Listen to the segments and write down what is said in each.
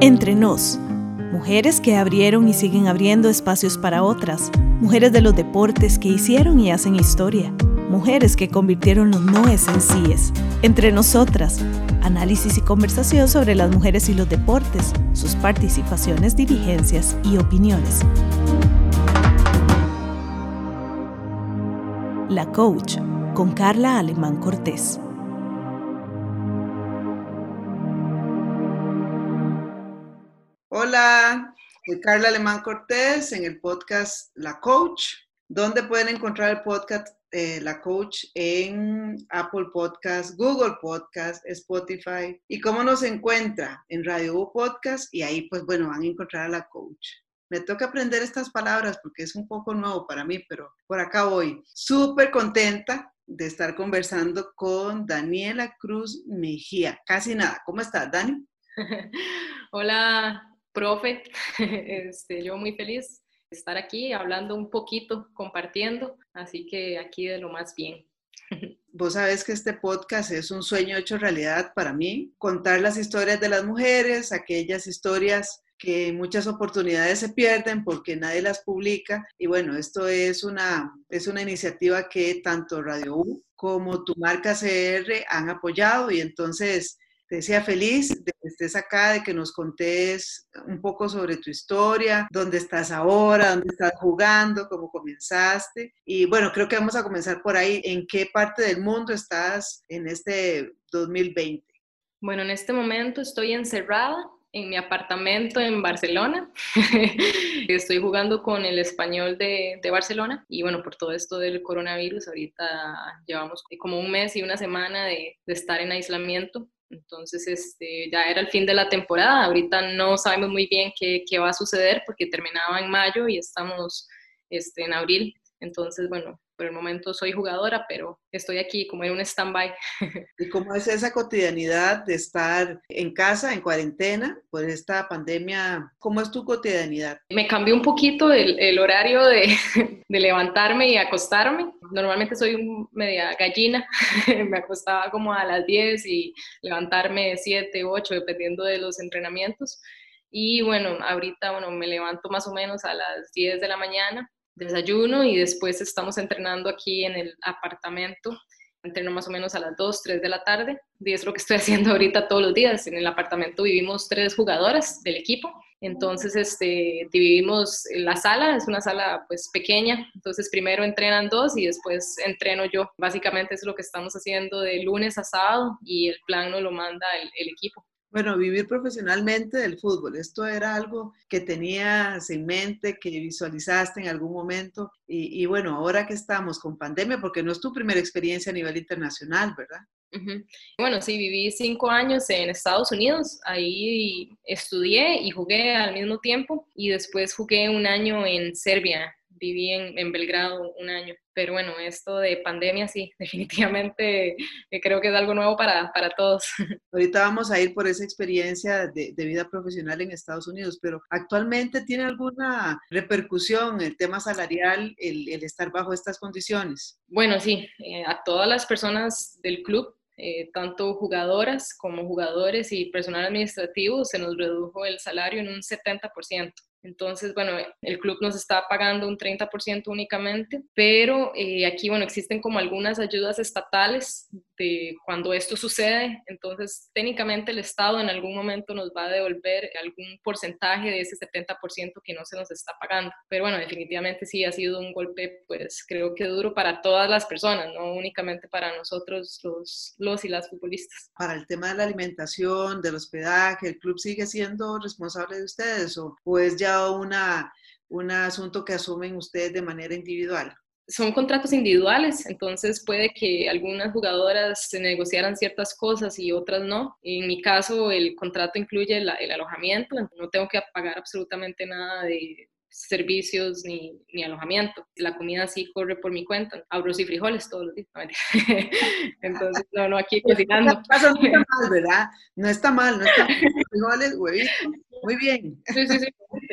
Entre nos, mujeres que abrieron y siguen abriendo espacios para otras, mujeres de los deportes que hicieron y hacen historia, mujeres que convirtieron los noes en síes. Entre nosotras, análisis y conversación sobre las mujeres y los deportes, sus participaciones, dirigencias y opiniones. La Coach con Carla Alemán Cortés. Hola, soy Carla Alemán Cortés en el podcast La Coach, donde pueden encontrar el podcast eh, La Coach en Apple Podcast, Google Podcast, Spotify. ¿Y cómo nos encuentra? En Radio U Podcast y ahí pues bueno, van a encontrar a La Coach. Me toca aprender estas palabras porque es un poco nuevo para mí, pero por acá voy. Súper contenta de estar conversando con Daniela Cruz Mejía. Casi nada. ¿Cómo estás, Dani? Hola, profe. Este, yo muy feliz de estar aquí hablando un poquito, compartiendo, así que aquí de lo más bien. Vos sabés que este podcast es un sueño hecho realidad para mí, contar las historias de las mujeres, aquellas historias que muchas oportunidades se pierden porque nadie las publica. Y bueno, esto es una, es una iniciativa que tanto Radio U como tu marca CR han apoyado y entonces te decía feliz de que estés acá, de que nos contés un poco sobre tu historia, dónde estás ahora, dónde estás jugando, cómo comenzaste. Y bueno, creo que vamos a comenzar por ahí. ¿En qué parte del mundo estás en este 2020? Bueno, en este momento estoy encerrada en mi apartamento en Barcelona. Estoy jugando con el español de, de, Barcelona y bueno, por todo esto del coronavirus, ahorita llevamos como un mes y una semana de, de estar en aislamiento entonces, este, ya era el fin de la temporada. Ahorita no sabemos muy bien qué, qué va a suceder porque terminaba en mayo y estamos este, en abril. Entonces, bueno, por el momento soy jugadora, pero estoy aquí como en un stand-by. ¿Y cómo es esa cotidianidad de estar en casa, en cuarentena, por esta pandemia? ¿Cómo es tu cotidianidad? Me cambió un poquito el, el horario de, de, levantarme y acostarme. Normalmente soy media gallina, me acostaba como a las 10 y levantarme 7, 8, dependiendo de los entrenamientos. Y bueno, ahorita bueno, me levanto más o menos a las 10 de la mañana desayuno y después estamos entrenando aquí en el apartamento. Entreno más o menos a las 2, 3 de la tarde y es lo que estoy haciendo ahorita todos los días. En el apartamento vivimos tres jugadoras del equipo, entonces este, dividimos la sala, es una sala pues pequeña, entonces primero entrenan dos y después entreno yo. Básicamente es lo que estamos haciendo de lunes a sábado y el plan nos lo manda el, el equipo. Bueno, vivir profesionalmente del fútbol, ¿esto era algo que tenías en mente, que visualizaste en algún momento? Y, y, bueno, ahora que estamos con pandemia, porque no es tu primera experiencia a nivel internacional, ¿verdad? Bueno, sí, viví cinco años en Estados Unidos, ahí estudié y jugué al mismo tiempo y después jugué un año en Serbia, viví en, en, Belgrado un año. Pero bueno, esto de pandemia sí, definitivamente eh, creo que es algo nuevo para, para todos. Ahorita vamos a ir por esa experiencia de, de, vida profesional en Estados Unidos, pero actualmente tiene alguna repercusión el tema salarial, el, el estar bajo estas condiciones. Bueno, sí, eh, a todas las personas del club eh, tanto jugadoras como jugadores y personal administrativo, se nos redujo el salario en un 70%. Entonces, bueno, el club nos está pagando un 30% únicamente, pero eh, aquí, bueno, existen como algunas ayudas estatales de cuando esto sucede. Entonces, técnicamente el Estado en algún momento nos va a devolver algún porcentaje de ese 70% que no se nos está pagando. Pero bueno, definitivamente sí ha sido un golpe, pues creo que duro para todas las personas, no únicamente para nosotros los, los y las futbolistas. Para el tema de la alimentación, del hospedaje, ¿el club sigue siendo responsable de ustedes o, o es ya una, un asunto que asumen ustedes de manera individual? Son contratos individuales, entonces puede que algunas jugadoras se negociaran ciertas cosas y otras no. En mi caso, el contrato incluye el, el alojamiento, no tengo que pagar absolutamente nada de, servicios ni, ni, alojamiento. La comida sí corre por mi cuenta. Arroz y frijoles todos los días. Entonces, no, no, aquí cocinando. No está mal, ¿verdad? No está mal, no está mal. Frijoles, huevitos. Muy bien. Sí, sí, sí.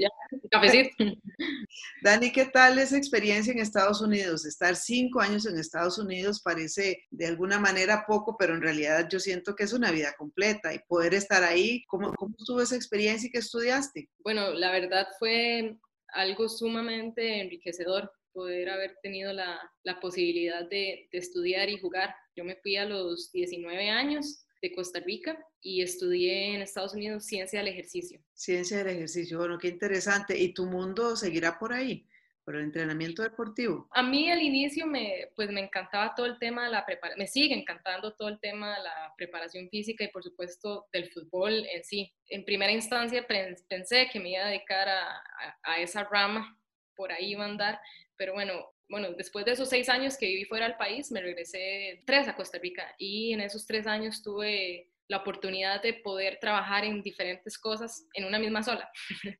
Ya, cafecito. Dani, ¿qué tal esa experiencia en Estados Unidos? Estar cinco años en Estados Unidos parece de alguna manera poco, pero en realidad yo siento que es una vida completa y poder estar ahí, ¿cómo, cómo estuvo esa experiencia y qué estudiaste? Bueno, la verdad fue algo sumamente enriquecedor poder haber tenido la, la posibilidad de, de, estudiar y jugar. Yo me fui a los 19 años de Costa Rica y estudié en Estados Unidos ciencia del ejercicio. Ciencia del ejercicio, bueno, qué interesante. ¿Y tu mundo seguirá por ahí? por el entrenamiento deportivo? A mí al inicio me, pues me encantaba todo el tema de la preparación, me sigue encantando todo el tema de la preparación física y por supuesto del fútbol en sí. En primera instancia pensé que me iba a dedicar a, a esa rama, por ahí iba a andar, pero bueno, bueno, después de esos seis años que viví fuera del país, me regresé tres a Costa Rica y en esos tres años tuve la oportunidad de poder trabajar en diferentes cosas en una misma sola.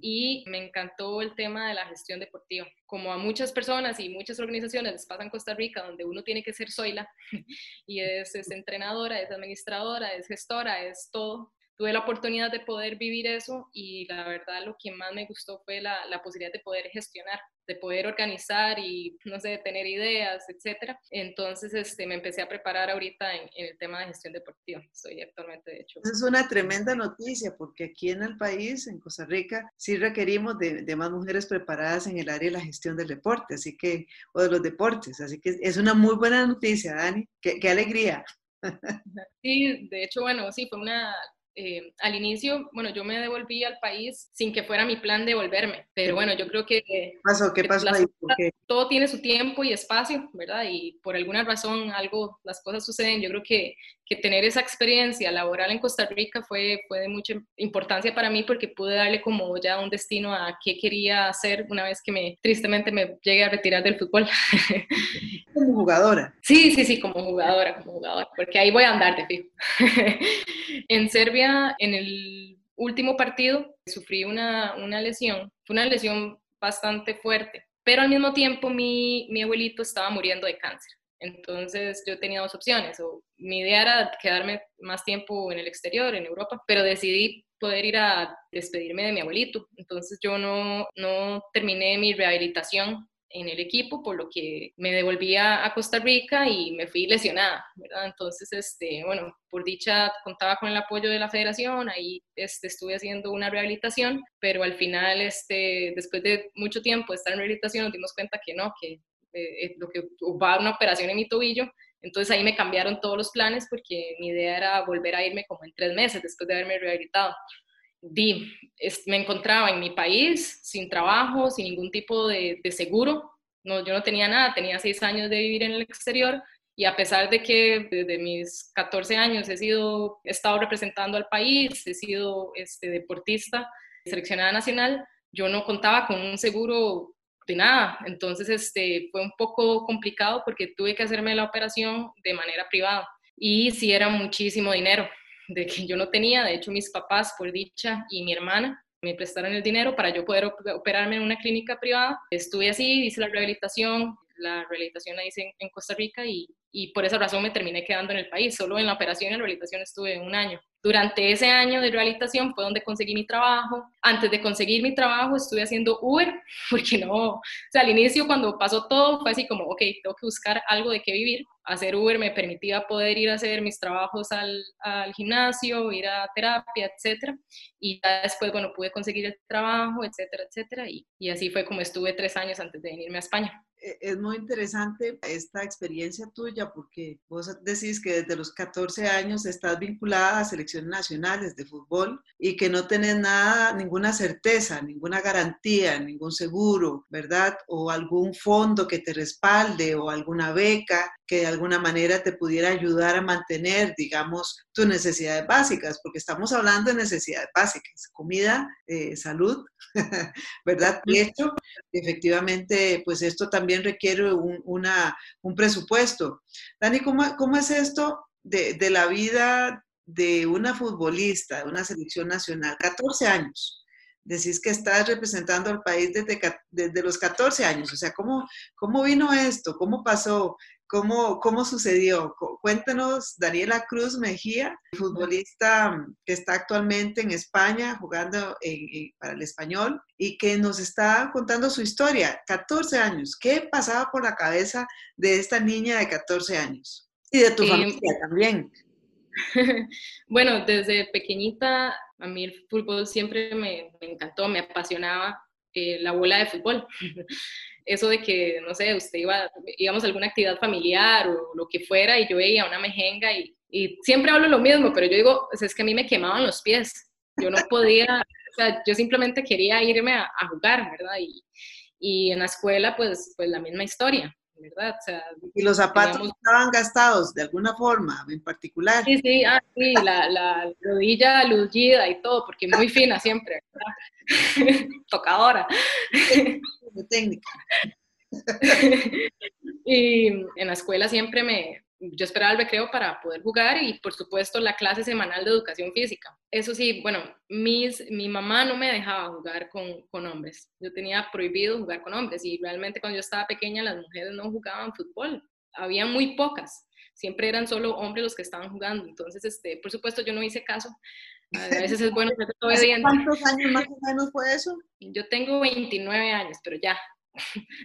y me encantó el tema de la gestión deportiva. Como a muchas personas y muchas organizaciones les pasa en Costa Rica, donde uno tiene que ser soila y es, es entrenadora, es administradora, es gestora, es todo tuve la oportunidad de poder vivir eso y la verdad lo que más me gustó fue la, la, posibilidad de poder gestionar, de poder organizar y, no sé, tener ideas, etcétera. Entonces, este, me empecé a preparar ahorita en, en, el tema de gestión deportiva. Estoy actualmente, de hecho. Es una tremenda noticia porque aquí en el país, en Costa Rica, sí requerimos de, de más mujeres preparadas en el área de la gestión del deporte, así que, o de los deportes. Así que es una muy buena noticia, Dani. Qué, qué alegría. Sí, de hecho, bueno, sí, fue una, eh, al inicio, bueno, yo me devolví al país sin que fuera mi plan devolverme, pero bueno, yo creo que... ¿Qué pasó? ¿Qué pasó ahí? Todo tiene su tiempo y espacio, ¿verdad? Y por alguna razón algo, las cosas suceden. Yo creo que, que tener esa experiencia laboral en Costa Rica fue, fue de mucha importancia para mí porque pude darle como ya un destino a qué quería hacer una vez que me, tristemente me llegué a retirar del fútbol. Como jugadora. Sí, sí, sí, como jugadora, como jugadora, porque ahí voy a andar de fijo. en Serbia en el último partido sufrí una, una lesión, fue una lesión bastante fuerte, pero al mismo tiempo mi, mi abuelito estaba muriendo de cáncer. Entonces yo tenía dos opciones, o mi idea era quedarme más tiempo en el exterior, en Europa, pero decidí poder ir a despedirme de mi abuelito. Entonces yo no, no terminé mi rehabilitación en el equipo, por lo que me devolví a, Costa Rica y me fui lesionada. Entonces, este, bueno, por dicha contaba con el apoyo de la federación, ahí este, estuve haciendo una rehabilitación, pero al final, este, después de mucho tiempo de estar en rehabilitación, nos dimos cuenta que no, que eh, eh, lo que va una operación en mi tobillo, entonces ahí me cambiaron todos los planes porque mi idea era volver a irme como en tres meses después de haberme rehabilitado di, me encontraba en mi país sin trabajo, sin ningún tipo de, de, seguro. No, yo no tenía nada, tenía seis años de vivir en el exterior y a pesar de que desde mis 14 años he, sido, he estado representando al país, he sido este, deportista, seleccionada nacional, yo no contaba con un seguro de nada. Entonces este, fue un poco complicado porque tuve que hacerme la operación de manera privada y sí era muchísimo dinero de que yo no tenía. De hecho, mis papás, por dicha, y mi hermana me prestaron el dinero para yo poder operarme en una clínica privada. Estuve así, hice la rehabilitación. La rehabilitación la hice en, Costa Rica y, y, por esa razón me terminé quedando en el país. Solo en la operación y la rehabilitación estuve un año. Durante ese año de rehabilitación fue donde conseguí mi trabajo. Antes de conseguir mi trabajo estuve haciendo Uber, porque no, o sea, al inicio cuando pasó todo fue así como, ok, tengo que buscar algo de qué vivir. Hacer Uber me permitía poder ir a hacer mis trabajos al, al gimnasio, ir a terapia, etcétera. Y ya después, bueno, pude conseguir el trabajo, etcétera, etcétera. Y, y así fue como estuve tres años antes de venirme a España. E, es muy interesante esta experiencia tuya porque vos decís que desde los 14 años estás vinculada a selecciones nacionales de fútbol y que no tenés nada, ninguna certeza, ninguna garantía, ningún seguro, ¿verdad? O algún fondo que te respalde o alguna beca que de alguna manera te pudiera ayudar a mantener, digamos, tus necesidades básicas, porque estamos hablando de necesidades básicas, comida, eh, salud, ¿verdad? De hecho, efectivamente, pues esto también requiere un, una, un presupuesto. Dani, ¿cómo, ¿cómo, es esto de, de la vida de una futbolista, de una selección nacional? 14 años decís que estás representando al país desde, desde, los 14 años. O sea, ¿cómo, ¿cómo vino esto? ¿Cómo pasó? ¿Cómo, ¿Cómo sucedió? Cuéntanos, Daniela Cruz Mejía, futbolista que está actualmente en España jugando para el español y que nos está contando su historia. 14 años. ¿Qué pasaba por la cabeza de esta niña de 14 años? Y de tu em, familia también. bueno, desde pequeñita a mí el fútbol siempre me, encantó, me apasionaba eh, la bola de fútbol. Eso de que, no sé, usted iba, íbamos a alguna actividad familiar o lo que fuera y yo veía una mejenga y, siempre hablo lo mismo, pero yo digo, pues es que a mí me quemaban los pies. Yo no podía, o sea, yo simplemente quería irme a, a jugar, ¿verdad? Y, y en la escuela, pues, pues la misma historia. ¿Verdad? y los zapatos estaban gastados de alguna forma en particular. Sí, sí, ah, sí la, la, rodilla lullida y todo, porque muy fina siempre, Tocadora. técnica. y en la escuela siempre me, yo esperaba el recreo para poder jugar y por supuesto la clase semanal de educación física. Eso sí, bueno, mis, mi mamá no me dejaba jugar con, con, hombres. Yo tenía prohibido jugar con hombres y realmente cuando yo estaba pequeña las mujeres no jugaban fútbol. Había muy pocas. Siempre eran solo hombres los que estaban jugando. Entonces, este, por supuesto, yo no hice caso. A veces es bueno ser obediente. ¿Cuántos años más o menos fue eso? Yo tengo 29 años, pero ya,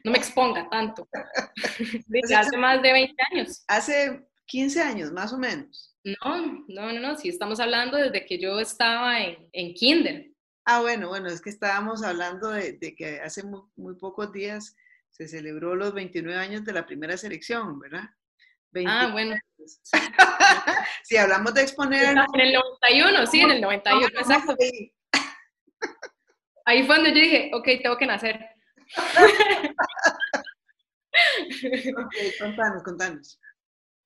no me exponga tanto. Desde hace más de 20 años. Hace 15 años, más o menos. No, no, no, no, sí estamos hablando desde que yo estaba en, en kinder. Ah, bueno, bueno, es que estábamos hablando de, que hace muy, pocos días se celebró los 29 años de la primera selección, ¿verdad? ah, bueno. si hablamos de exponer... En el 91, sí, en el 91, exacto. Ahí fue donde yo dije, ok, tengo que nacer. Contanos, contanos.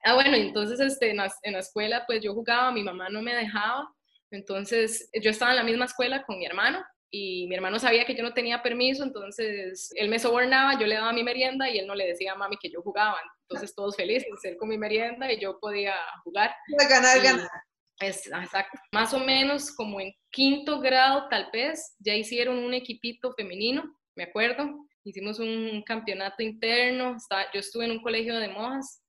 Ah, bueno, entonces este, en, la, en la escuela pues yo jugaba, mi mamá no me dejaba, entonces yo estaba en la misma escuela con mi hermano y mi hermano sabía que yo no tenía permiso, entonces él me sobornaba, yo le daba mi merienda y él no le decía a mami que yo jugaba, entonces todos felices, él con mi merienda y yo podía jugar. ganar, ganar. Es, exacto. Más o menos como en quinto grado tal vez ya hicieron un equipito femenino me acuerdo. Hicimos un campeonato interno, yo estuve en un colegio de monjas,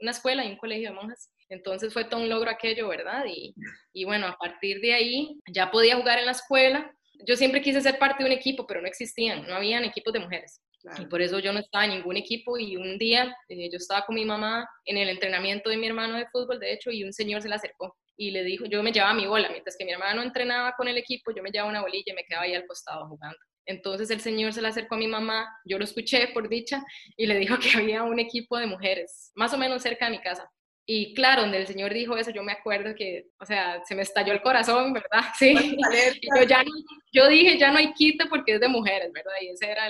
una escuela y un colegio de monjas. Entonces fue todo un logro aquello, ¿verdad? Y, y bueno, a partir de ahí ya podía jugar en la escuela. Yo siempre quise ser parte de un equipo, pero no existían, no habían equipos de mujeres. Y por eso yo no estaba en ningún equipo y un día eh, yo estaba con mi mamá en el entrenamiento de mi hermano de fútbol, de hecho, y un señor se le acercó y le dijo, yo me llevaba mi bola, mientras que mi hermano entrenaba con el equipo, yo me llevaba una bolilla y me quedaba ahí al costado jugando. Entonces el señor se le acercó a mi mamá, yo lo escuché por dicha, y le dijo que había un equipo de mujeres, más o menos cerca de mi casa. Y claro, donde el señor dijo eso, yo me acuerdo que, o sea, se me estalló el corazón, ¿verdad? Sí. yo, ya yo dije, ya no hay quite porque es de mujeres, ¿verdad? Y esa era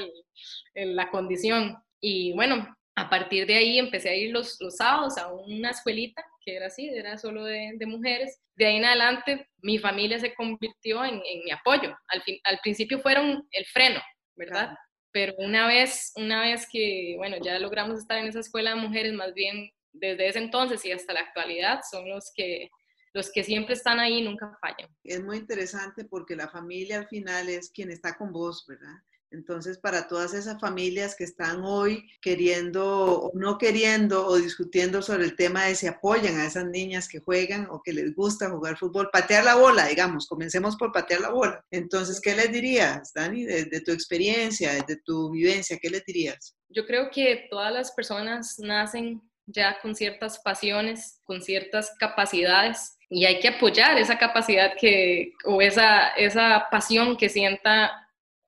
la condición. Y bueno, a partir de ahí empecé a ir los, los sábados a una escuelita que era así, era solo de, de, mujeres. De ahí en adelante mi familia se convirtió en, en mi apoyo. Al, fin, al principio fueron el freno, ¿verdad? Pero una vez, una vez que, bueno, ya logramos estar en esa escuela de mujeres, más bien desde ese entonces y hasta la actualidad, son los que, los que siempre están ahí y nunca fallan. Es muy interesante porque la familia al final es quien está con vos, ¿verdad? Entonces, para todas esas familias que están hoy queriendo o no queriendo o discutiendo sobre el tema de si apoyan a esas niñas que juegan o que les gusta jugar fútbol, patear la bola, digamos, comencemos por patear la bola. Entonces, ¿qué les dirías, Dani, de tu experiencia, de tu vivencia, qué les dirías? Yo creo que todas las personas nacen ya con ciertas pasiones, con ciertas capacidades y hay que apoyar esa capacidad que o esa, esa pasión que sienta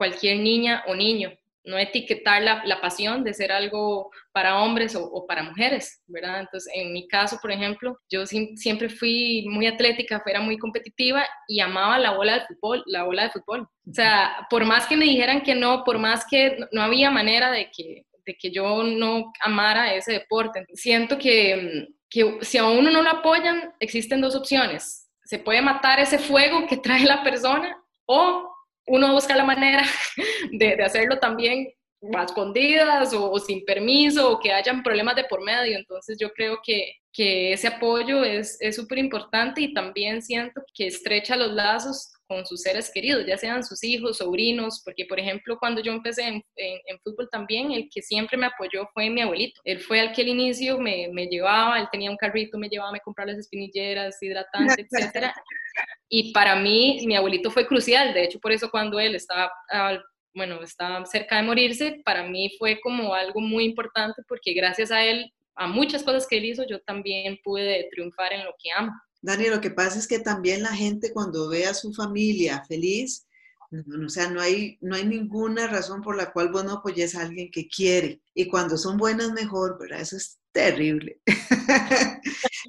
cualquier niña o niño, no etiquetar la, la pasión de ser algo para hombres o, para mujeres, ¿verdad? Entonces, en mi caso, por ejemplo, yo siempre fui muy atlética, era muy competitiva y amaba la bola de fútbol, la bola de fútbol. O sea, por más que me dijeran que no, por más que no había manera de que, de que yo no amara ese deporte, siento que, que si a uno no lo apoyan, existen dos opciones. Se puede matar ese fuego que trae la persona o uno busca la manera de, hacerlo también a escondidas o, sin permiso o que hayan problemas de por medio. Entonces yo creo que, que ese apoyo es súper importante y también siento que estrecha los lazos con sus seres queridos, ya sean sus hijos, sobrinos, porque por ejemplo cuando yo empecé en, en, fútbol también, el que siempre me apoyó fue mi abuelito. Él fue el que al inicio me, me llevaba, él tenía un carrito, me llevaba, me compraba las espinilleras, hidratantes, etcétera. Y para mí, mi abuelito fue crucial, de hecho por eso cuando él estaba bueno, estaba cerca de morirse, para mí fue como algo muy importante porque gracias a él, a muchas cosas que él hizo, yo también pude triunfar en lo que amo. Dani, lo que pasa es que también la gente cuando ve a su familia feliz, o sea, no hay, no hay ninguna razón por la cual vos no apoyes a alguien que quiere. Y cuando son buenas, mejor, ¿verdad? Eso es terrible.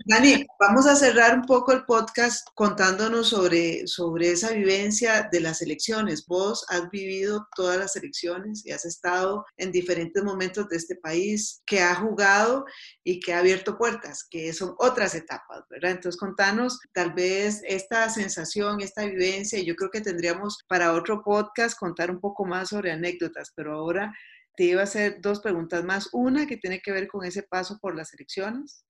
Dani, vamos a cerrar un poco el podcast contándonos sobre, sobre esa vivencia de las elecciones. Vos has vivido todas las elecciones y has estado en diferentes momentos de este país que ha jugado y que ha abierto puertas, que son otras etapas, ¿verdad? Entonces, contanos tal vez esta sensación, esta vivencia, y yo creo que tendríamos para otro podcast contar un poco más sobre anécdotas, pero ahora te iba a hacer dos preguntas más. Una que tiene que ver con ese paso por las elecciones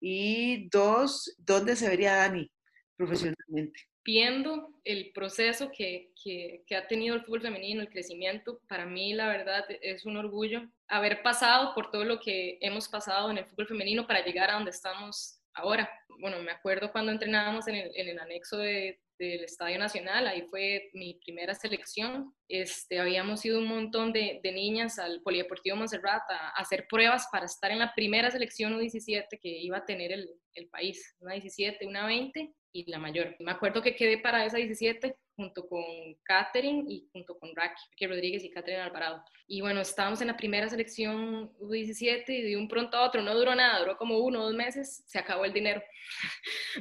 y dos, ¿dónde se vería Dani profesionalmente? Viendo el proceso que, que, que, ha tenido el fútbol femenino, el crecimiento, para mí la verdad es un orgullo haber pasado por todo lo que hemos pasado en el fútbol femenino para llegar a donde estamos ahora. Bueno, me acuerdo cuando entrenábamos en el, en el anexo de, del Estadio Nacional, ahí fue mi primera selección. Este, habíamos ido un montón de, niñas al Polideportivo Monserrat a, hacer pruebas para estar en la primera selección U17 que iba a tener el, el país, una 17, una 20 y la mayor. Me acuerdo que quedé para esa 17 junto con Catherine y junto con Racky Rodríguez y Catherine Alvarado. Y bueno, estábamos en la primera selección U17 y de un pronto a otro, no duró nada, duró como uno o dos meses, se acabó el dinero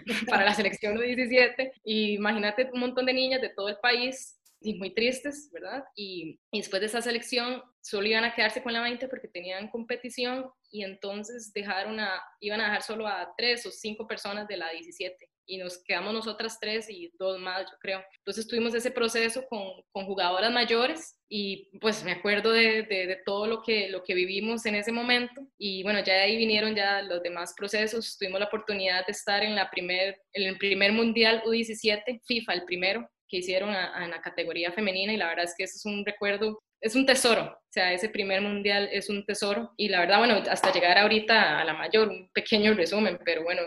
para la selección U17. Y imagínate un montón de niñas de todo el país y muy tristes, ¿verdad? Y, y, después de esa selección solo iban a quedarse con la 20 porque tenían competición y entonces dejaron a, iban a dejar solo a tres o cinco personas de la 17 y nos quedamos nosotras tres y dos más, yo creo. Entonces tuvimos ese proceso con, con jugadoras mayores y pues me acuerdo de, de, todo lo que, lo que vivimos en ese momento y bueno, ya de ahí vinieron ya los demás procesos. Tuvimos la oportunidad de estar en, la primer, en el primer Mundial U17, FIFA, el primero, que hicieron en la categoría femenina y la verdad es que eso es un recuerdo es un tesoro, o sea, ese primer mundial es un tesoro y la verdad, bueno, hasta llegar ahorita a la mayor, un pequeño resumen, pero bueno,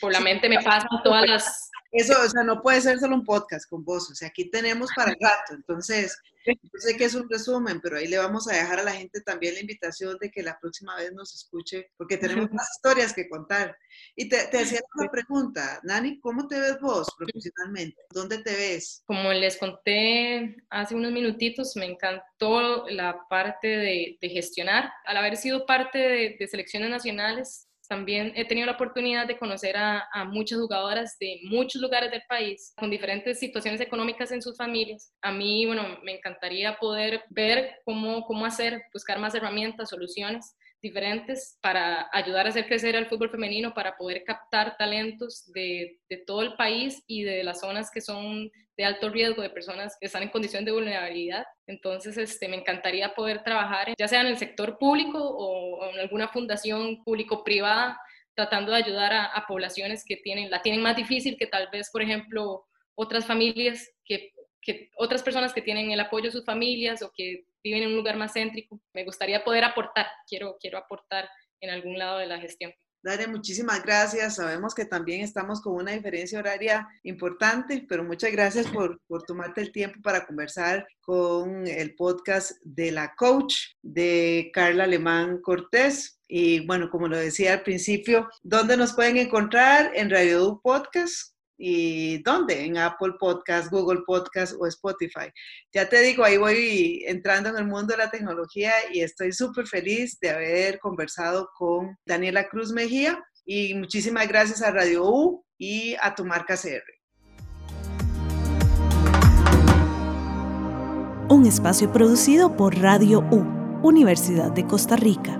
por la mente me pasan todas las... Eso, o sea, no puede ser solo un podcast con vos, o sea, aquí tenemos para el rato, entonces, yo sé que es un resumen, pero ahí le vamos a dejar a la gente también la invitación de que la próxima vez nos escuche, porque tenemos más historias que contar. Y te, te hacía una pregunta, Nani, ¿cómo te ves vos profesionalmente? ¿Dónde te ves? Como les conté hace unos minutitos, me encantó la parte de, de gestionar. Al haber sido parte de, selecciones nacionales, también he tenido la oportunidad de conocer a, muchas jugadoras de muchos lugares del país con diferentes situaciones económicas en sus familias. A mí, bueno, me encantaría poder ver cómo, cómo hacer, buscar más herramientas, soluciones diferentes para ayudar a hacer crecer al fútbol femenino, para poder captar talentos de, todo el país y de las zonas que son de alto riesgo, de personas que están en condición de vulnerabilidad. Entonces, este, me encantaría poder trabajar, ya sea en el sector público o en alguna fundación público-privada, tratando de ayudar a, a poblaciones que tienen, la tienen más difícil que tal vez, por ejemplo, otras familias que que otras personas que tienen el apoyo de sus familias o que viven en un lugar más céntrico. Me gustaría poder aportar, quiero, quiero aportar en algún lado de la gestión. Daria, muchísimas gracias. Sabemos que también estamos con una diferencia horaria importante, pero muchas gracias por, tomarte el tiempo para conversar con el podcast de la coach de Carla Alemán Cortés. Y bueno, como lo decía al principio, ¿dónde nos pueden encontrar? En Radio Podcast ¿Y dónde? En Apple Podcast, Google Podcast o Spotify. Ya te digo, ahí voy entrando en el mundo de la tecnología y estoy súper feliz de haber conversado con Daniela Cruz Mejía y muchísimas gracias a Radio U y a tu marca CR. Un espacio producido por Radio U, Universidad de Costa Rica.